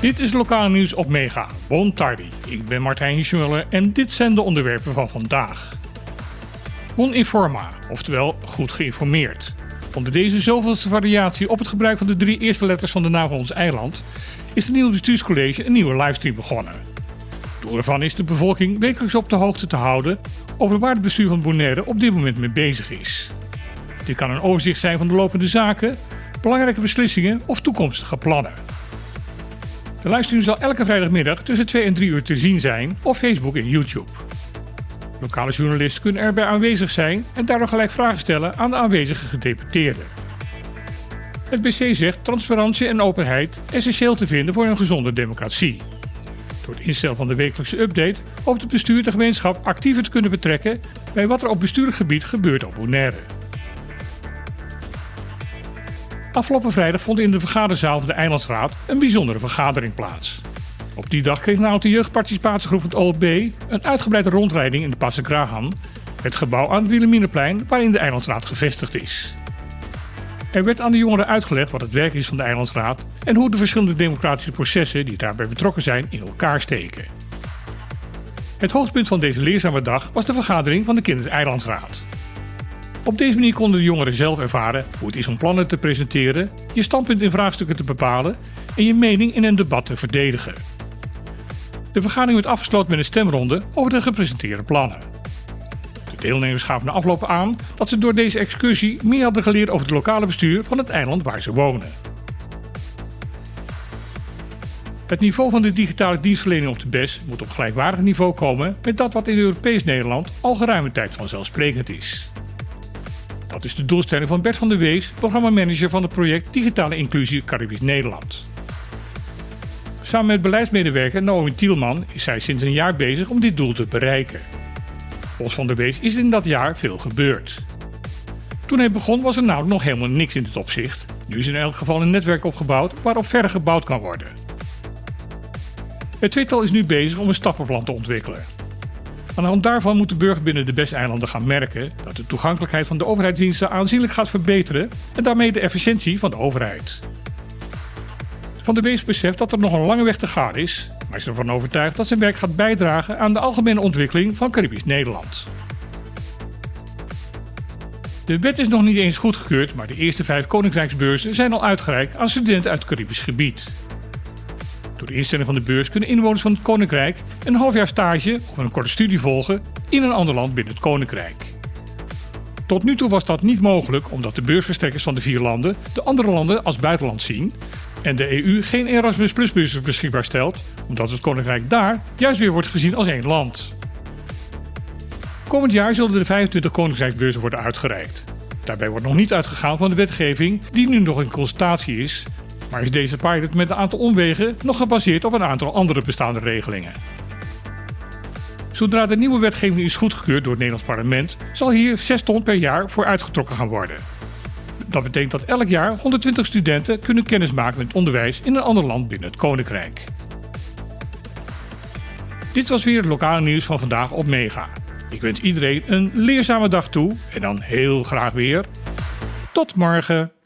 Dit is lokale nieuws op Mega. Bon tardi. Ik ben Martijn Hiesmuller en dit zijn de onderwerpen van vandaag. Bon informa, oftewel goed geïnformeerd. Onder deze zoveelste variatie op het gebruik van de drie eerste letters van de naam van ons eiland is het nieuwe bestuurscollege een nieuwe livestream begonnen. Doel ervan is de bevolking wekelijks op de hoogte te houden over waar het bestuur van Bonaire op dit moment mee bezig is. Dit kan een overzicht zijn van de lopende zaken, belangrijke beslissingen of toekomstige plannen. De livestream zal elke vrijdagmiddag tussen 2 en 3 uur te zien zijn op Facebook en YouTube. Lokale journalisten kunnen erbij aanwezig zijn en daardoor gelijk vragen stellen aan de aanwezige gedeputeerden. Het BC zegt transparantie en openheid essentieel te vinden voor een gezonde democratie. Door het instellen van de wekelijkse update hoopt het bestuur de gemeenschap actiever te kunnen betrekken bij wat er op bestuurlijk gebied gebeurt op Bonaire. Afgelopen vrijdag vond in de vergaderzaal van de Eilandsraad een bijzondere vergadering plaats. Op die dag kreeg namelijk de jeugdparticipatiegroep van het OLB een uitgebreide rondleiding in de Passegrahan, het gebouw aan het Wilhelminaplein waarin de Eilandsraad gevestigd is. Er werd aan de jongeren uitgelegd wat het werk is van de Eilandsraad en hoe de verschillende democratische processen die daarbij betrokken zijn in elkaar steken. Het hoogtepunt van deze leerzame dag was de vergadering van de Kinders-Eilandsraad. Op deze manier konden de jongeren zelf ervaren hoe het is om plannen te presenteren, je standpunt in vraagstukken te bepalen en je mening in een debat te verdedigen. De vergadering werd afgesloten met een stemronde over de gepresenteerde plannen. De deelnemers gaven na afloop aan dat ze door deze excursie meer hadden geleerd over het lokale bestuur van het eiland waar ze wonen. Het niveau van de digitale dienstverlening op de BES moet op gelijkwaardig niveau komen met dat wat in Europees Nederland al geruime tijd vanzelfsprekend is. Dat is de doelstelling van Bert van der Wees, programmamanager van het project Digitale Inclusie Caribisch Nederland. Samen met beleidsmedewerker Naomi Tielman is zij sinds een jaar bezig om dit doel te bereiken. Volgens Van der Wees is in dat jaar veel gebeurd. Toen hij begon was er namelijk nog helemaal niks in dit opzicht. Nu is in elk geval een netwerk opgebouwd waarop verder gebouwd kan worden. Het tweetal is nu bezig om een stappenplan te ontwikkelen. Aan de hand daarvan moet de burger binnen de Besteilanden gaan merken dat de toegankelijkheid van de overheidsdiensten aanzienlijk gaat verbeteren en daarmee de efficiëntie van de overheid. Van de Beest beseft dat er nog een lange weg te gaan is, maar is ervan overtuigd dat zijn werk gaat bijdragen aan de algemene ontwikkeling van Caribisch Nederland. De wet is nog niet eens goedgekeurd, maar de eerste vijf koninkrijksbeurzen zijn al uitgereikt aan studenten uit het Caribisch gebied. Door de instelling van de beurs kunnen inwoners van het Koninkrijk een half jaar stage of een korte studie volgen in een ander land binnen het Koninkrijk. Tot nu toe was dat niet mogelijk omdat de beursverstrekkers van de vier landen de andere landen als buitenland zien en de EU geen Erasmus Plus beschikbaar stelt, omdat het Koninkrijk daar juist weer wordt gezien als één land. Komend jaar zullen de 25 Koninkrijksbeurzen worden uitgereikt. Daarbij wordt nog niet uitgegaan van de wetgeving die nu nog in consultatie is maar is deze pilot met een aantal omwegen nog gebaseerd op een aantal andere bestaande regelingen. Zodra de nieuwe wetgeving is goedgekeurd door het Nederlands parlement, zal hier 6 ton per jaar voor uitgetrokken gaan worden. Dat betekent dat elk jaar 120 studenten kunnen kennismaken met onderwijs in een ander land binnen het Koninkrijk. Dit was weer het lokale nieuws van vandaag op Mega. Ik wens iedereen een leerzame dag toe en dan heel graag weer. Tot morgen!